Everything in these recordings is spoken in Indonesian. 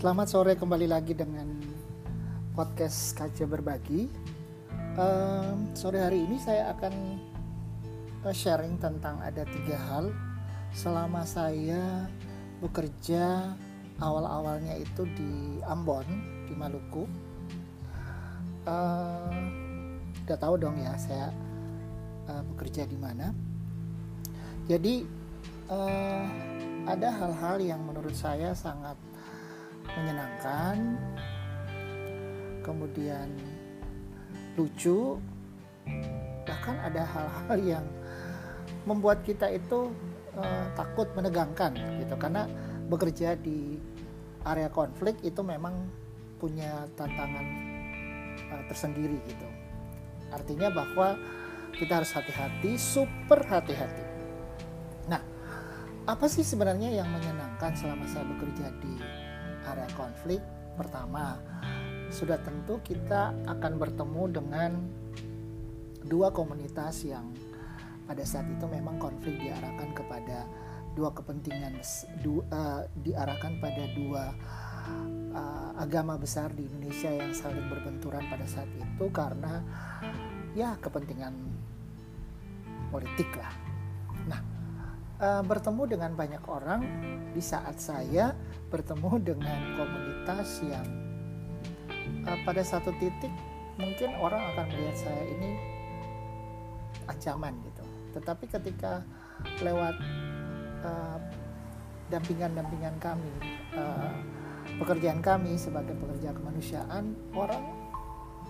Selamat sore kembali lagi dengan podcast Kaca Berbagi. Um, sore hari ini saya akan uh, sharing tentang ada tiga hal selama saya bekerja awal-awalnya itu di Ambon di Maluku. Uh, udah tahu dong ya saya uh, bekerja di mana. Jadi uh, ada hal-hal yang menurut saya sangat menyenangkan, kemudian lucu, bahkan ada hal-hal yang membuat kita itu uh, takut menegangkan gitu karena bekerja di area konflik itu memang punya tantangan uh, tersendiri gitu. Artinya bahwa kita harus hati-hati, super hati-hati. Nah, apa sih sebenarnya yang menyenangkan selama saya bekerja di area konflik? Pertama, sudah tentu kita akan bertemu dengan dua komunitas yang pada saat itu memang konflik diarahkan kepada dua kepentingan du, uh, diarahkan pada dua uh, agama besar di Indonesia yang saling berbenturan pada saat itu karena ya kepentingan politik lah. Nah, uh, bertemu dengan banyak orang di saat saya bertemu dengan komunitas yang uh, pada satu titik mungkin orang akan melihat saya ini ancaman gitu. Tetapi ketika lewat uh, dampingan-dampingan kami, uh, pekerjaan kami sebagai pekerja kemanusiaan, orang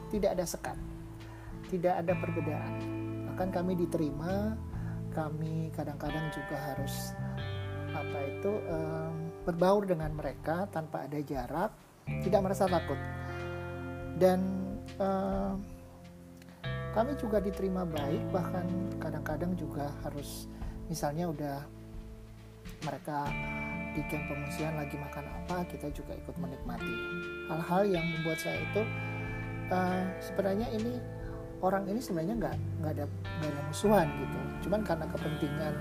tidak ada sekat, tidak ada perbedaan. Bahkan kami diterima kami kadang-kadang juga harus apa itu um, berbaur dengan mereka tanpa ada jarak, tidak merasa takut. Dan um, kami juga diterima baik, bahkan kadang-kadang juga harus misalnya udah mereka di camp pengungsian lagi makan apa, kita juga ikut menikmati. Hal-hal yang membuat saya itu uh, sebenarnya ini orang ini sebenarnya nggak nggak ada nggak ada musuhan gitu. Cuman karena kepentingan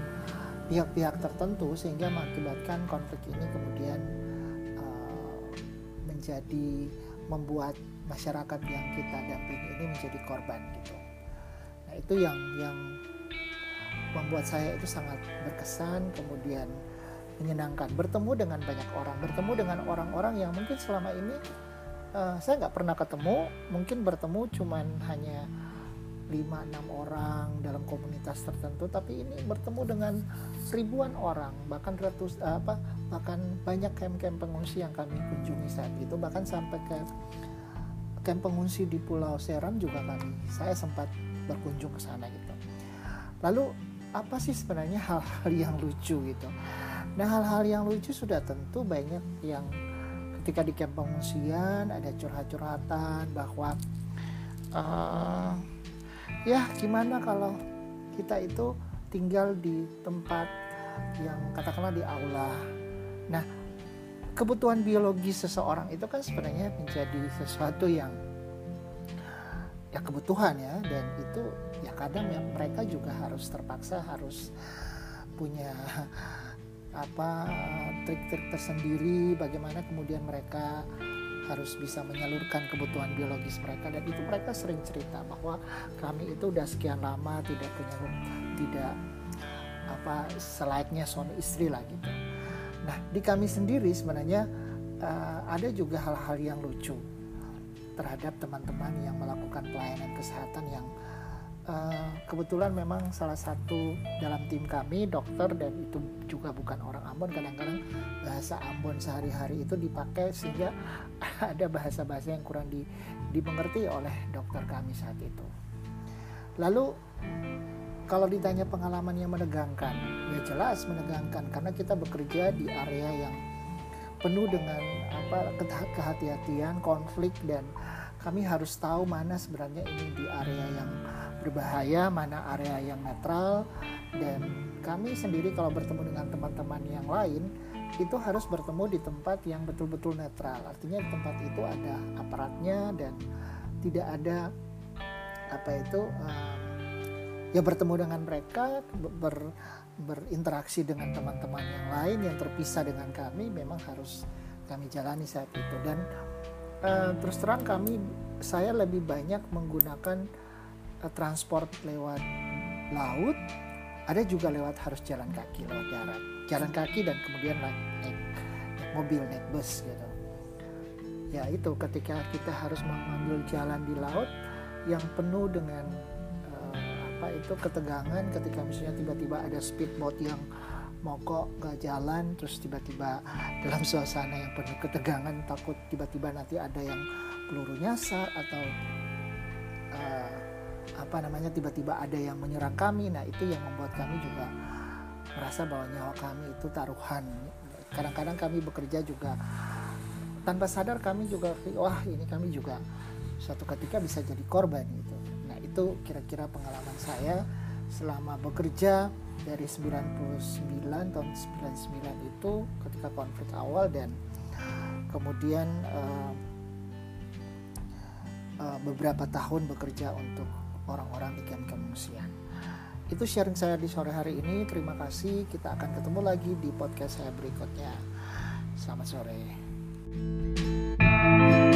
pihak-pihak tertentu sehingga mengakibatkan konflik ini kemudian uh, menjadi membuat masyarakat yang kita dampingi ini menjadi korban gitu. Nah itu yang yang membuat saya itu sangat berkesan kemudian menyenangkan. Bertemu dengan banyak orang bertemu dengan orang-orang yang mungkin selama ini uh, saya nggak pernah ketemu mungkin bertemu cuman hanya 5-6 orang dalam komunitas tertentu tapi ini bertemu dengan ribuan orang bahkan ratus apa bahkan banyak camp-camp pengungsi yang kami kunjungi saat itu bahkan sampai ke camp pengungsi di Pulau Seram juga kami saya sempat berkunjung ke sana gitu. Lalu apa sih sebenarnya hal-hal yang lucu gitu? Nah hal-hal yang lucu sudah tentu banyak yang ketika di camp pengungsian ada curhat-curhatan bahwa uh, ya gimana kalau kita itu tinggal di tempat yang katakanlah di aula. Nah kebutuhan biologis seseorang itu kan sebenarnya menjadi sesuatu yang ya kebutuhan ya. Dan itu ya kadang ya mereka juga harus terpaksa harus punya apa trik-trik tersendiri bagaimana kemudian mereka harus bisa menyalurkan kebutuhan biologis mereka dan itu mereka sering cerita bahwa kami itu udah sekian lama tidak punya tidak apa selayaknya suami istri lah gitu. Nah di kami sendiri sebenarnya uh, ada juga hal-hal yang lucu terhadap teman-teman yang melakukan pelayanan kesehatan yang uh, kebetulan memang salah satu dalam tim kami dokter dan itu juga bukan orang Ambon kadang-kadang bahasa Ambon sehari-hari itu dipakai sehingga ada bahasa-bahasa yang kurang di, dimengerti oleh dokter kami saat itu. Lalu kalau ditanya pengalaman yang menegangkan, ya jelas menegangkan karena kita bekerja di area yang penuh dengan apa kehati-hatian, konflik dan kami harus tahu mana sebenarnya ini di area yang berbahaya, mana area yang netral dan kami sendiri kalau bertemu dengan teman-teman yang lain itu harus bertemu di tempat yang betul-betul netral. Artinya di tempat itu ada aparatnya dan tidak ada apa itu um, ya bertemu dengan mereka ber, berinteraksi dengan teman-teman yang lain yang terpisah dengan kami memang harus kami jalani saat itu dan uh, terus terang kami saya lebih banyak menggunakan uh, transport lewat laut ada juga lewat harus jalan kaki lewat darat. Jalan kaki dan kemudian naik, naik, mobil naik bus gitu. Ya itu ketika kita harus mengambil jalan di laut yang penuh dengan uh, apa itu ketegangan ketika misalnya tiba-tiba ada speedboat yang mogok gak jalan terus tiba-tiba dalam suasana yang penuh ketegangan takut tiba-tiba nanti ada yang peluru nyasar atau uh, apa namanya tiba-tiba ada yang menyerang kami. Nah itu yang membuat kami juga merasa bahwa nyawa kami itu taruhan. Kadang-kadang kami bekerja juga tanpa sadar kami juga wah ini kami juga suatu ketika bisa jadi korban gitu. Nah itu kira-kira pengalaman saya selama bekerja dari 99 tahun 99 itu ketika konflik awal dan kemudian uh, uh, beberapa tahun bekerja untuk orang-orang di kamp pengungsian. Itu sharing saya di sore hari ini. Terima kasih. Kita akan ketemu lagi di podcast saya berikutnya. Selamat sore. thank you